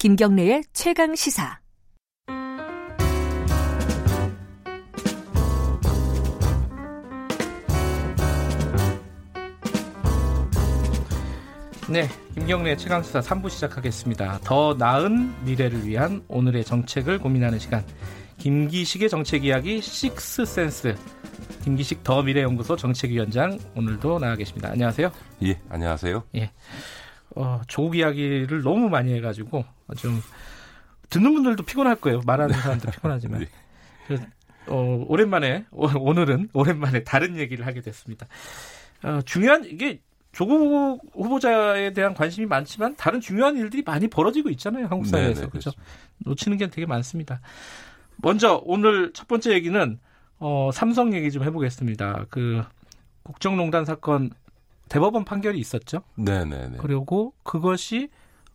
김경래의 최강 시사. 네, 김경래 최강수사 3부 시작하겠습니다. 더 나은 미래를 위한 오늘의 정책을 고민하는 시간. 김기식의 정책 이야기 식스센스. 김기식 더 미래연구소 정책위원장 오늘도 나와 계십니다. 안녕하세요. 예, 안녕하세요. 예. 어, 조국 이야기를 너무 많이 해가지고 좀 듣는 분들도 피곤할 거예요. 말하는 사람도 피곤하지만. 네. 어, 오랜만에 오 늘은 오랜만에 다른 얘기를 하게 됐습니다. 어, 중요한 이게 조국 후보자에 대한 관심이 많지만 다른 중요한 일들이 많이 벌어지고 있잖아요. 한국 네, 사회에서. 네, 그렇죠. 놓치는 게 되게 많습니다. 먼저 오늘 첫 번째 얘기는 어, 삼성 얘기 좀 해보겠습니다. 그 국정농단 사건 대법원 판결이 있었죠. 네네네. 네, 그리고 그것이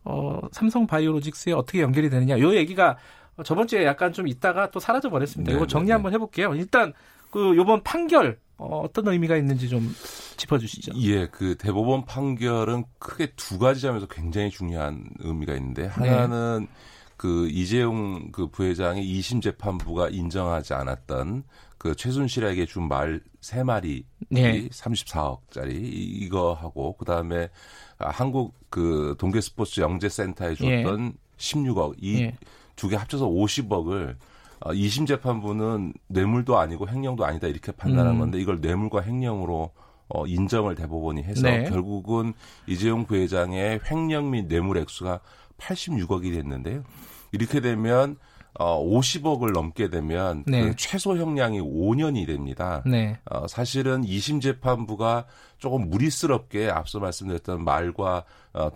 어, 삼성 바이오로직스에 어떻게 연결이 되느냐. 요 얘기가 저번 주에 약간 좀 있다가 또 사라져 버렸습니다. 이거 정리 한번 해볼게요. 일단 그 요번 판결 어, 어떤 의미가 있는지 좀 짚어주시죠. 예, 그 대법원 판결은 크게 두 가지 점에서 굉장히 중요한 의미가 있는데 하나는 네. 그 이재용 그 부회장의 2심 재판부가 인정하지 않았던 그 최순실에게 준 말 세 마리 네. 34억짜리 이거 하고 그다음에 한국 그 동계 스포츠 영재 센터에 줬던 예. 16억 이 두개 예. 합쳐서 50억을 어, 2심 재판부는 뇌물도 아니고 횡령도 아니다 이렇게 판단한 음. 건데 이걸 뇌물과 횡령으로 어, 인정을 대법원이 해서 네. 결국은 이재용 부회장의 횡령 및 뇌물 액수가 86억이 됐는데요. 이렇게 되면 어, 50억을 넘게 되면 네. 그 최소 형량이 5년이 됩니다. 네. 어, 사실은 2심 재판부가 조금 무리스럽게 앞서 말씀드렸던 말과 어,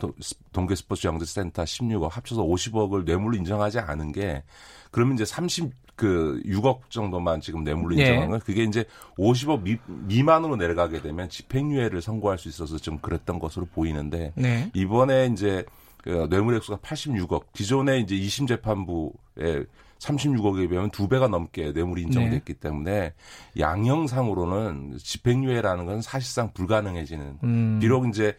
동계 스포츠 영재센터 16억 합쳐서 50억을 뇌물로 인정하지 않은 게 그러면 이제 30, 그 6억 정도만 지금 뇌물로 네. 인정한 건 네. 그게 이제 50억 미, 미만으로 내려가게 되면 집행유예를 선고할 수 있어서 좀 그랬던 것으로 보이는데 네. 이번에 이제 그 뇌물 액수가 86억 기존에 이제 2심 재판부에 36억에 비하면 두 배가 넘게 뇌물이 인정됐기 네. 때문에 양형상으로는 집행유예라는 건 사실상 불가능해지는 음. 비록 이제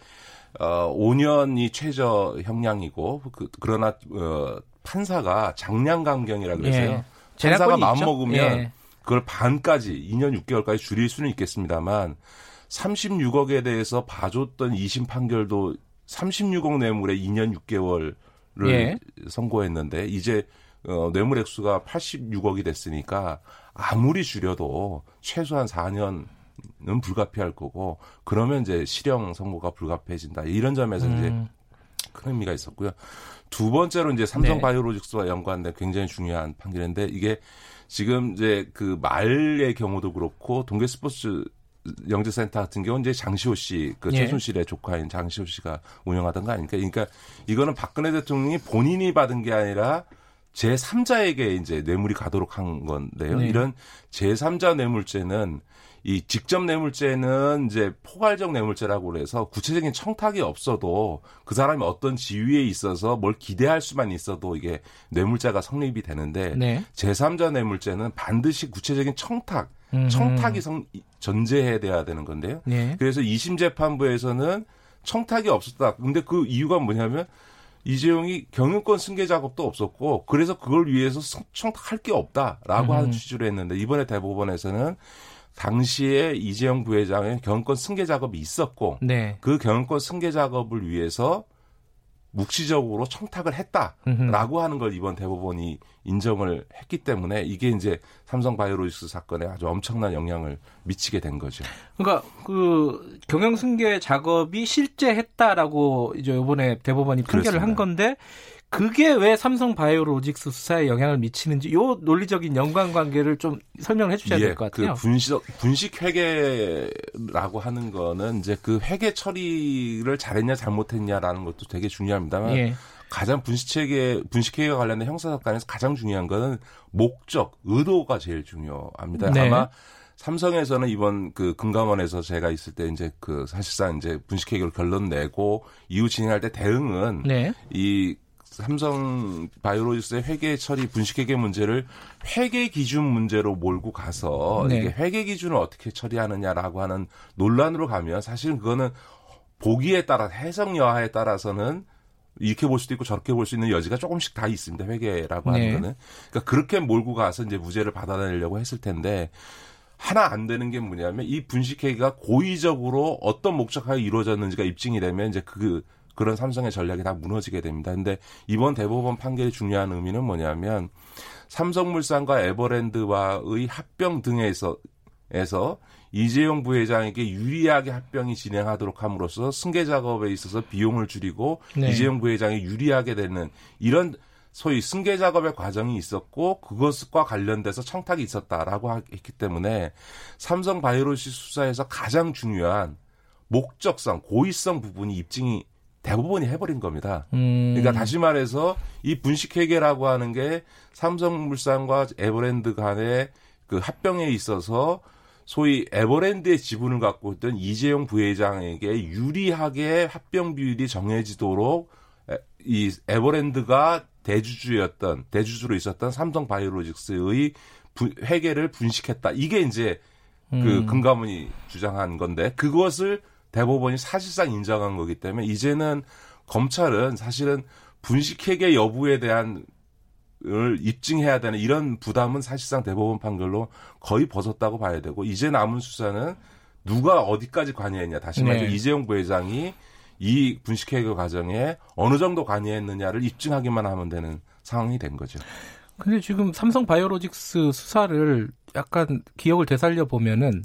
어 5년이 최저 형량이고 그, 그러나 어 판사가 장량 감경이라 그래서요. 예. 판사가 마음 먹으면 예. 그걸 반까지 2년 6개월까지 줄일 수는 있겠습니다만 36억에 대해서 봐줬던 2심 판결도 36억 뇌물에 2년 6개월을 예. 선고했는데 이제 어, 뇌물 액수가 86억이 됐으니까 아무리 줄여도 최소한 4년은 불가피할 거고 그러면 이제 실형 선고가 불가피해진다 이런 점에서 음. 이제 큰 의미가 있었고요. 두 번째로 이제 삼성 네. 바이오로직스와 연관된 굉장히 중요한 판결인데 이게 지금 이제 그 말의 경우도 그렇고 동계 스포츠 영재센터 같은 경우는 이제 장시호 씨, 그 예. 최순실의 조카인 장시호 씨가 운영하던 거 아닙니까? 그러니까 이거는 박근혜 대통령이 본인이 받은 게 아니라 제3자에게 이제 뇌물이 가도록 한 건데요. 네. 이런 제3자 뇌물죄는 이 직접 뇌물죄는 이제 포괄적 뇌물죄라고 그래서 구체적인 청탁이 없어도 그 사람이 어떤 지위에 있어서 뭘 기대할 수만 있어도 이게 뇌물죄가 성립이 되는데 네. 제3자 뇌물죄는 반드시 구체적인 청탁, 음흠. 청탁이 성, 전제해야 돼야 되는 건데요. 네. 그래서 2심 재판부에서는 청탁이 없었다. 근데 그 이유가 뭐냐면 이재용이 경영권 승계 작업도 없었고 그래서 그걸 위해서 청탁할 게 없다라고 음. 하는 취지로 했는데 이번에 대법원에서는 당시에 이재용 부회장의 경영권 승계 작업이 있었고 네. 그 경영권 승계 작업을 위해서 묵시적으로 청탁을 했다라고 음흠. 하는 걸 이번 대법원이 인정을 했기 때문에 이게 이제 삼성 바이오로직스 사건에 아주 엄청난 영향을 미치게 된 거죠. 그러니까 그 경영 승계 작업이 실제 했다라고 이제 이번에 대법원이 판결을. 한 건데 그게 왜 삼성 바이오로직스 수사에 영향을 미치는지 요 논리적인 연관관계를 좀 설명을 해주셔야 예, 될것 같아요. 그 분식 분식 회계라고 하는 거는 이제 그 회계 처리를 잘했냐 잘못했냐라는 것도 되게 중요합니다만 예. 가장 분식회계 분식회계와 관련된 형사사건에서 가장 중요한 거는 목적 의도가 제일 중요합니다. 네. 아마 삼성에서는 이번 그 금감원에서 제가 있을 때 이제 그 사실상 이제 분식회계로 결론 내고 이후 진행할 때 대응은 네. 이 삼성 바이오로직스의 회계 처리 분식 회계 문제를 회계 기준 문제로 몰고 가서 네. 이게 회계 기준을 어떻게 처리하느냐라고 하는 논란으로 가면 사실은 그거는 보기에 따라 해석 여하에 따라서는 이렇게 볼 수도 있고 저렇게 볼 수 있는 여지가 조금씩 다 있습니다. 회계라고 하는 네. 거는. 그러니까 그렇게 몰고 가서 이제 무죄를 받아내려고 했을 텐데 하나 안 되는 게 뭐냐면 이 분식회계가 고의적으로 어떤 목적하에 이루어졌는지가 입증이 되면 이제 그 그런 삼성의 전략이 다 무너지게 됩니다. 근데 이번 대법원 판결의 중요한 의미는 뭐냐면 삼성물산과 에버랜드와의 합병 등에서 에서 이재용 부회장에게 유리하게 합병이 진행하도록 함으로써 승계 작업에 있어서 비용을 줄이고 네. 이재용 부회장이 유리하게 되는 이런 소위 승계 작업의 과정이 있었고 그것과 관련돼서 청탁이 있었다라고 했기 때문에 삼성 바이오로시 수사에서 가장 중요한 목적성, 고의성 부분이 입증이 대부분이 해버린 겁니다. 음. 그러니까 다시 말해서 이 분식회계라고 하는 게 삼성물산과 에버랜드 간의 그 합병에 있어서 소위 에버랜드의 지분을 갖고 있던 이재용 부회장에게 유리하게 합병 비율이 정해지도록 에- 이 에버랜드가 대주주였던 대주주로 있었던 삼성 바이오로직스의 부- 회계를 분식했다. 이게 이제 그 음. 금감원이 주장한 건데 그것을 대법원이 사실상 인정한 거기 때문에 이제는 검찰은 사실은 분식회계 여부에 대한 을 입증해야 되는 이런 부담은 사실상 대법원 판결로 거의 벗었다고 봐야 되고 이제 남은 수사는 누가 어디까지 관여했냐 다시 말해서 네. 이재용 부회장이 이 분식회계 과정에 어느 정도 관여했느냐를 입증하기만 하면 되는 상황이 된 거죠. 근데 지금 삼성 바이오로직스 수사를 약간 기억을 되살려 보면은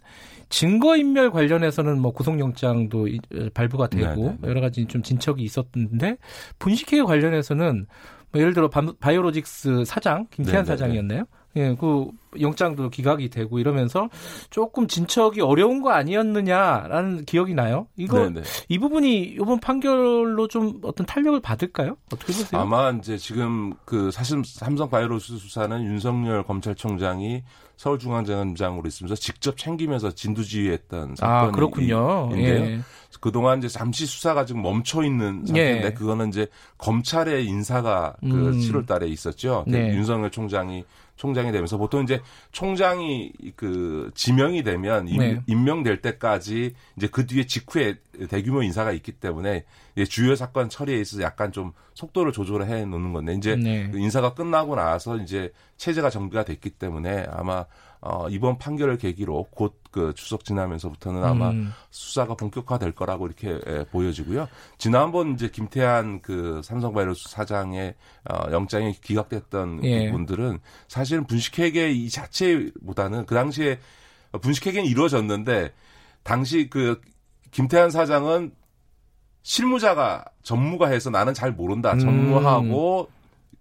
증거인멸 관련해서는 뭐 구속영장도 이- 에, 발부가 되고 네, 네. 여러 가지 좀 진척이 있었는데 분식회계 관련해서는 뭐 예를 들어 바- 바이오로직스 사장 김태한 네, 네, 사장이었나요? 예, 그 영장도 기각이 되고 이러면서 조금 진척이 어려운 거 아니었느냐라는 기억이 나요. 이거 네네. 이 부분이 이번 판결로 좀 어떤 탄력을 받을까요? 어떻게 보세요? 아마 이제 지금 그 사실 삼성 바이오로스 수사는 윤석열 검찰총장이 서울중앙지검장으로 있으면서 직접 챙기면서 진두지휘했던 아, 사건이 그렇군요. 인데요. 예. 그동안 이제 잠시 수사가 지금 멈춰 있는 상태인데 예. 그거는 이제 검찰의 인사가 그 음. 7월 달에 있었죠. 그 네. 윤석열 총장이 총장이 되면서 보통 이제 총장이 그 지명이 되면 임, 네. 임명될 때까지 이제 그 뒤에 직후에 대규모 인사가 있기 때문에 주요 사건 처리에 있어서 약간 좀 속도를 조절을 해 놓는 건데 이제 네. 그 인사가 끝나고 나서 이제 체제가 정비가 됐기 때문에 아마 어, 이번 판결을 계기로 곧 그 추석 지나면서부터는 아마 음. 수사가 본격화될 거라고 이렇게 에, 보여지고요. 지난번 이제 김태한 그 삼성바이오로스 사장의 어, 영장이 기각됐던 예. 부분들은 사실은 분식회계 이 자체보다는 그 당시에 분식회계는 이루어졌는데 당시 그 김태한 사장은 실무자가 전무가 해서 나는 잘 모른다. 음. 전무하고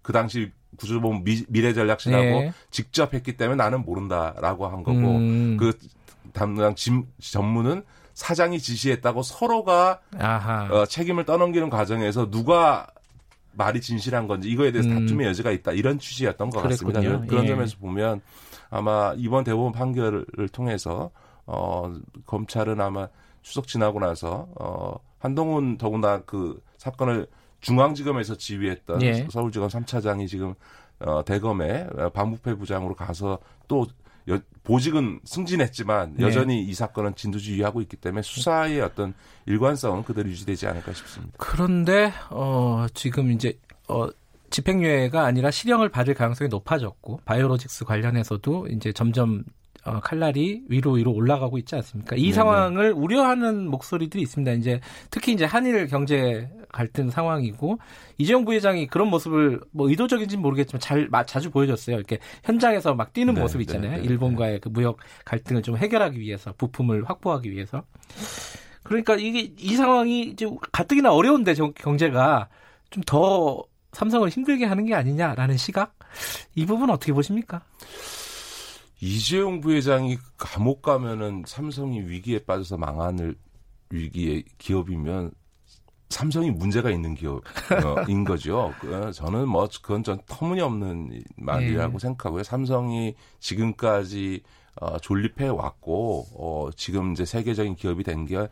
그 당시 구조본 미래 전략실하고 네. 직접 했기 때문에 나는 모른다라고 한 거고 음. 그 담당 진, 전무는 사장이 지시했다고 서로가 아하. 어, 책임을 떠넘기는 과정에서 누가 말이 진실한 건지 이거에 대해서 음. 다툼의 여지가 있다 이런 취지였던 것 같습니다. 그랬군요. 그런, 그런 예. 점에서 보면 아마 이번 대법원 판결을 통해서 어, 검찰은 아마 추석 지나고 나서 어, 한동훈 더구나 그 사건을 중앙지검에서 지휘했던 예. 서울지검 3차장이 지금 어, 대검에 어, 반부패 부장으로 가서 또 여- 보직은 승진했지만 네. 여전히 이 사건은 진두지휘하고 있기 때문에 수사의 어떤 일관성은 그대로 유지되지 않을까 싶습니다. 그런데 어 지금 이제 어 집행유예가 아니라 실형을 받을 가능성이 높아졌고 바이오로직스 관련해서도 이제 점점 어, 칼날이 위로 위로 올라가고 있지 않습니까? 이 네네. 상황을 우려하는 목소리들이 있습니다. 이제 특히 이제 한일 경제 갈등 상황이고 이재용 부회장이 그런 모습을 뭐 의도적인지는 모르겠지만 잘 마- 자주 보여줬어요. 이렇게 현장에서 막 뛰는 네, 모습 네, 있잖아요. 네, 일본과의 그 무역 갈등을 좀 해결하기 위해서 부품을 확보하기 위해서. 그러니까 이게 이 상황이 이제 가뜩이나 어려운데 저- 경제가 좀 더 삼성을 힘들게 하는 게 아니냐라는 시각 이 부분 어떻게 보십니까? 이재용 부회장이 감옥 가면은 삼성이 위기에 빠져서 망하는 위기의 기업이면 삼성이 문제가 있는 기업인 거죠. 그, 저는 뭐 그건 전 터무니없는 말이라고 네. 생각하고요. 삼성이 지금까지 어, 존립해 왔고 어, 지금 이제 세계적인 기업이 된게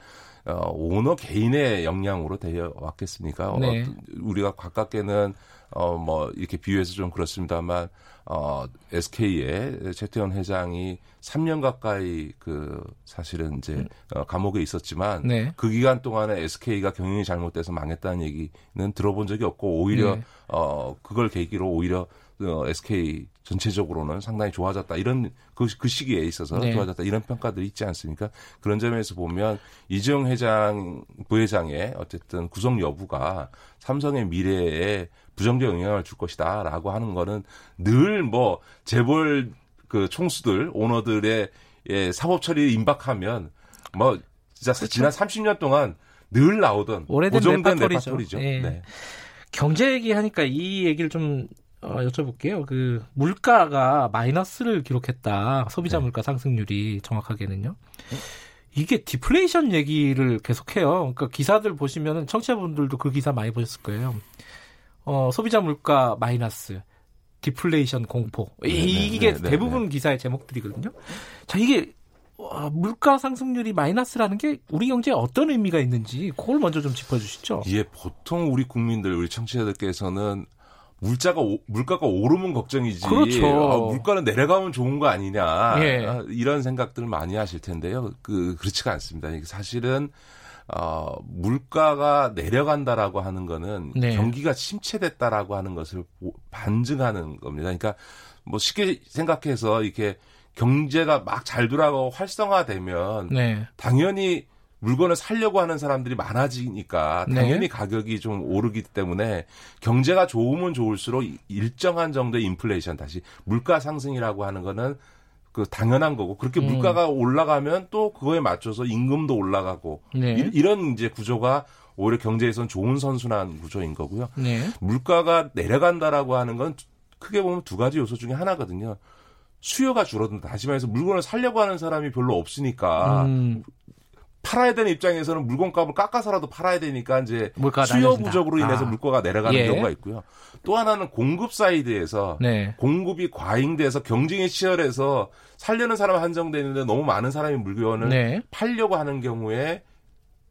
어, 오너 개인의 역량으로 되어 왔겠습니까? 네. 어, 우리가 가깝게는 어 뭐 이렇게 비유해서 좀 그렇습니다만 어 SK의 최태원 회장이 3년 가까이 그 사실은 이제 음. 어, 감옥에 있었지만 네. 그 기간 동안에 SK가 경영이 잘못돼서 망했다는 얘기는 들어본 적이 없고 오히려 네. 어 그걸 계기로 오히려 어, SK 전체적으로는 상당히 좋아졌다 이런 그, 그 시기에 있어서 네. 좋아졌다 이런 평가들이 있지 않습니까? 그런 점에서 보면 이재용 회장 부회장의 어쨌든 구속 여부가 삼성의 미래에 부정적 영향을 줄 것이다라고 하는 거는 늘 뭐 재벌 그 총수들 오너들의 예, 사법 처리 임박하면 뭐 진짜 지난 30년 동안 늘 나오던 그렇죠. 오래된 고정된 레파토리죠. 레파토리죠. 예. 네. 경제 얘기하니까 이 얘기를 좀 어, 여쭤볼게요. 그 물가가 마이너스를 기록했다. 소비자 네. 물가 상승률이 정확하게는요. 이게 디플레이션 얘기를 계속해요. 그러니까 기사들 보시면은 청취자분들도 그 기사 많이 보셨을 거예요. 어, 소비자 물가 마이너스, 디플레이션 공포. 이- 네, 네, 이게 네, 네, 대부분 기사의 제목들이거든요. 자, 이게 와, 물가 상승률이 마이너스라는 게 우리 경제에 어떤 의미가 있는지 그걸 먼저 좀 짚어주시죠. 예, 보통 우리 국민들, 우리 청취자들께서는 물자가 오- 물가가 오르면 걱정이지. 그렇죠. 아, 물가는 내려가면 좋은 거 아니냐. 예. 아, 이런 생각들을 많이 하실 텐데요. 그 그렇지가 않습니다. 사실은 어, 물가가 내려간다라고 하는 거는 네. 경기가 침체됐다라고 하는 것을 보- 반증하는 겁니다. 그러니까 뭐 쉽게 생각해서 이렇게 경제가 막 잘 돌아가고 활성화되면 네. 당연히 물건을 살려고 하는 사람들이 많아지니까 네. 당연히 가격이 좀 오르기 때문에 경제가 좋으면 좋을수록 일정한 정도의 인플레이션 다시 물가 상승이라고 하는 거는 그 당연한 거고 그렇게 음. 물가가 올라가면 또 그거에 맞춰서 임금도 올라가고 네. 이, 런 이제 구조가 오히려 경제에선 좋은 선순환 구조인 거고요. 네. 물가가 내려간다라고 하는 건 크게 보면 두 가지 요소 중에 하나거든요. 수요가 줄어든다. 다시 말해서 물건을 살려고 하는 사람이 별로 없으니까 음, 팔아야 되는 입장에서는 물건값을 깎아서라도 팔아야 되니까 이제 수요. 부족으로 인해서 아. 물가가 내려가는 예. 경우가 있고요. 또 하나는 공급 side에서 네. 공급이 과잉돼서 경쟁이 치열해서 살려는 사람 한정돼 있는데 너무 많은 사람이 물건을 네. 팔려고 하는 경우에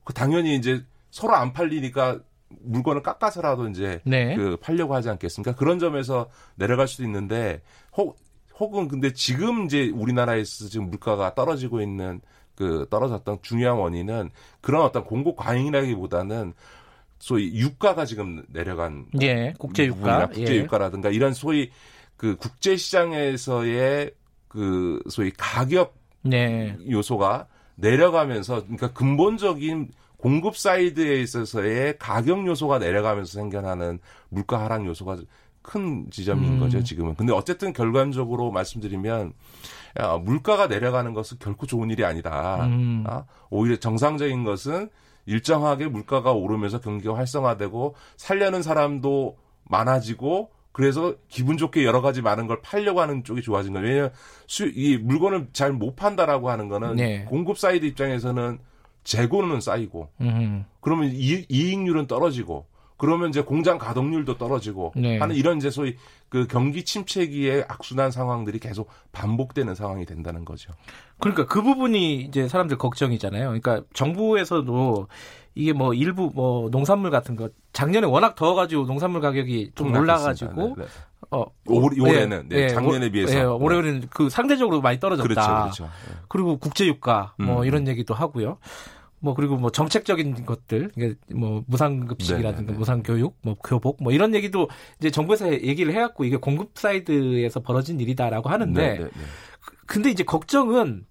그 당연히 이제 서로 안 팔리니까 물건을 깎아서라도 이제 네. 그 팔려고 하지 않겠습니까? 그런 점에서 내려갈 수도 있는데 혹 혹은 근데 지금 이제 우리나라에서 지금 물가가 떨어지고 있는 그 떨어졌던 중요한 원인은 그런 어떤 공급 과잉이라기보다는 소위 유가가 지금 내려간 예. 국제 유가. 국제 예. 유가라든가 이런 소위 그 국제 시장에서의 그 소위 가격 네. 요소가 내려가면서 그러니까 근본적인 공급 사이드에 있어서의 가격 요소가 내려가면서 생겨나는 물가 하락 요소가 큰 지점인 음. 거죠 지금은. 근데 어쨌든 결과적으로 말씀드리면 야, 물가가 내려가는 것은 결코 좋은 일이 아니다. 음. 아, 오히려 정상적인 것은 일정하게 물가가 오르면서 경기가 활성화되고 살려는 사람도 많아지고 그래서 기분 좋게 여러 가지 많은 걸 팔려고 하는 쪽이 좋아진 거예요. 왜냐하면 수, 이 물건을 잘 못 판다라고 하는 거는 네. 공급 사이드 입장에서는 재고는 쌓이고 음. 그러면 이, 이익률은 떨어지고 그러면 이제 공장 가동률도 떨어지고 네. 하는 이런 이제 소위 그 경기 침체기의 악순환 상황들이 계속 반복되는 상황이 된다는 거죠. 그러니까 그 부분이 이제 사람들 걱정이잖아요. 그러니까 정부에서도 이게 뭐 일부 뭐 농산물 같은 거 작년에 워낙 더워가지고 농산물 가격이 좀 올라가지고 네, 네. 어 올- 올해는, 예, 네, 작년에 올- 비해서. 예, 네. 올해는 그 상대적으로 많이 떨어졌다. 그렇죠, 그렇죠. 예. 그리고 국제 유가 뭐 음. 이런 얘기도 하고요. 뭐 그리고 뭐 정책적인 것들 이게 뭐 무상급식이라든가 네네네. 무상교육, 뭐 교복 뭐 이런 얘기도 이제 정부에서 얘기를 해갖고 이게 공급 side에서 벌어진 일이다라고 하는데 네, 네, 네. 근데 이제 걱정은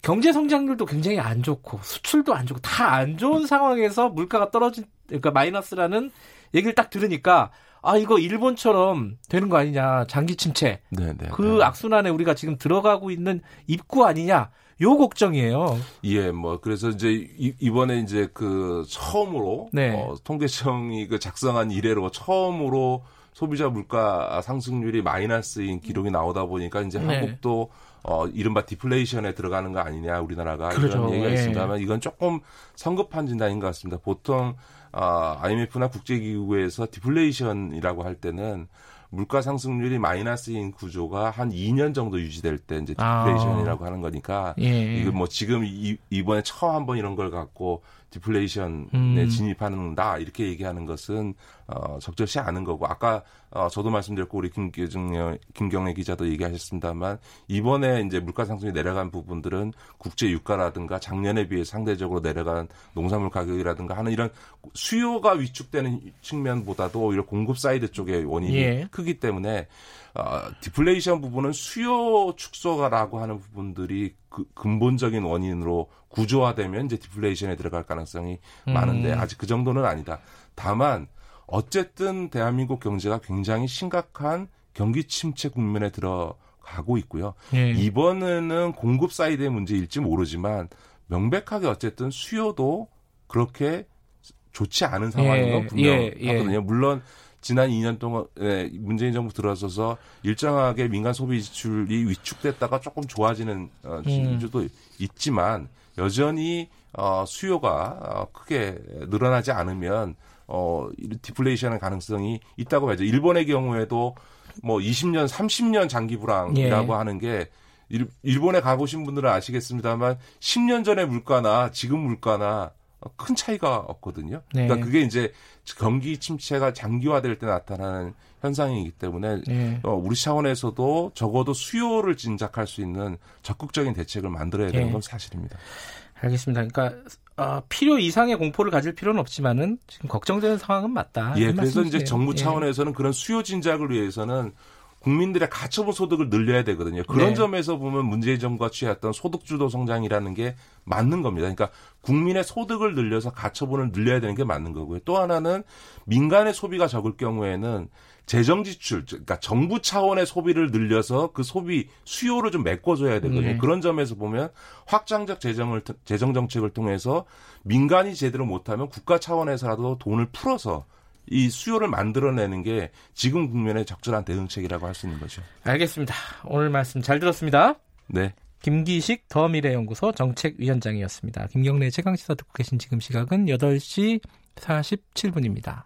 경제 성장률도 굉장히 안 좋고 수출도 안 좋고 다 안 좋은 상황에서 물가가 떨어진 그러니까 마이너스라는 얘기를 딱 들으니까 아 이거 일본처럼 되는 거 아니냐 장기 침체 네, 네, 그 네. 악순환에 우리가 지금 들어가고 있는 입구 아니냐 요 걱정이에요. 예, 뭐 그래서 이제 이- 이번에 이제 그 처음으로 네. 어, 통계청이 그 작성한 이래로 처음으로 소비자 물가 상승률이 마이너스인 기록이 나오다 보니까 이제 네. 한국도 어 이른바 디플레이션에 들어가는 거 아니냐 우리나라가 그러죠. 이런 얘기가 예. 있습니다만 이건 조금 성급한 진단인 것 같습니다. 보통 아, IMF나 국제기구에서 디플레이션이라고 할 때는 물가 상승률이 마이너스인 구조가 한 2년 정도 유지될 때 이제 아. 디플레이션이라고 하는 거니까 예. 이거 뭐 지금 이, 이번에 처음 한번 이런 걸 갖고 디플레이션에 음. 진입하는다 이렇게 얘기하는 것은 어, 적절치 않은 거고 아까 어, 저도 말씀드렸고 우리 김경래, 김경래 기자도 얘기하셨습니다만 이번에 이제 물가 상승이 내려간 부분들은 국제 유가라든가 작년에 비해 상대적으로 내려간 농산물 가격이라든가 하는 이런 수요가 위축되는 측면보다도 오히려 공급 사이드 쪽의 원인이 예. 크기 때문에 어, 디플레이션 부분은 수요 축소가라고 하는 부분들이 그 근본적인 원인으로 구조화되면 이제 디플레이션에 들어갈 가능성이 많은데 음. 아직 그 정도는 아니다. 다만 어쨌든 대한민국 경제가 굉장히 심각한 경기 침체 국면에 들어가고 있고요. 예. 이번에는 공급 side의 문제일지 모르지만 명백하게 어쨌든 수요도 그렇게 좋지 않은 상황인 건 예, 분명하거든요. 예. 물론 지난 2년 동안 에, 문재인 정부 들어서서 일정하게 민간 소비 지출이 위축됐다가 조금 좋아지는 어, 음. 지수도 있지만 여전히 어, 수요가 어, 크게 늘어나지 않으면 어, 이 디플레이션의 가능성이 있다고 봐야죠. 일본의 경우에도 뭐 20년, 30년 장기 불황이라고 예. 하는 게 일, 일본에 가보신 분들은 아시겠습니다만 10년 전의 물가나 지금 물가나 큰 차이가 없거든요. 네. 그러니까 그게 이제 경기 침체가 장기화될 때 나타나는 현상이기 때문에 예. 어, 우리 차원에서도 적어도 수요를 진작할 수 있는 적극적인 대책을 만들어야 되는 예. 건 사실입니다. 알겠습니다. 그러니까 어, 필요 이상의 공포를 가질 필요는 없지만은 지금 걱정되는 상황은 맞다. 예, 이 그래서 이제 말씀이세요. 정부 예. 차원에서는 그런 수요 진작을 위해서는 국민들의 가처분 소득을 늘려야 되거든요. 그런 네. 점에서 보면 문재인 정부가 취했던 소득주도 성장이라는 게 맞는 겁니다. 그러니까 국민의 소득을 늘려서 가처분을 늘려야 되는 게 맞는 거고요. 또 하나는 민간의 소비가 적을 경우에는 재정 지출, 그러니까 정부 차원의 소비를 늘려서 그 소비 수요를 좀 메꿔줘야 되거든요. 네. 그런 점에서 보면 확장적 재정을 재정 정책을 통해서 민간이 제대로 못하면 국가 차원에서라도 돈을 풀어서 이 수요를 만들어내는 게 지금 국면의 적절한 대응책이라고 할 수 있는 거죠. 알겠습니다. 오늘 말씀 잘 들었습니다. 네. 김기식 더미래연구소 정책위원장이었습니다. 김경래 최강시사 듣고 계신 지금 시각은 8시 47분입니다.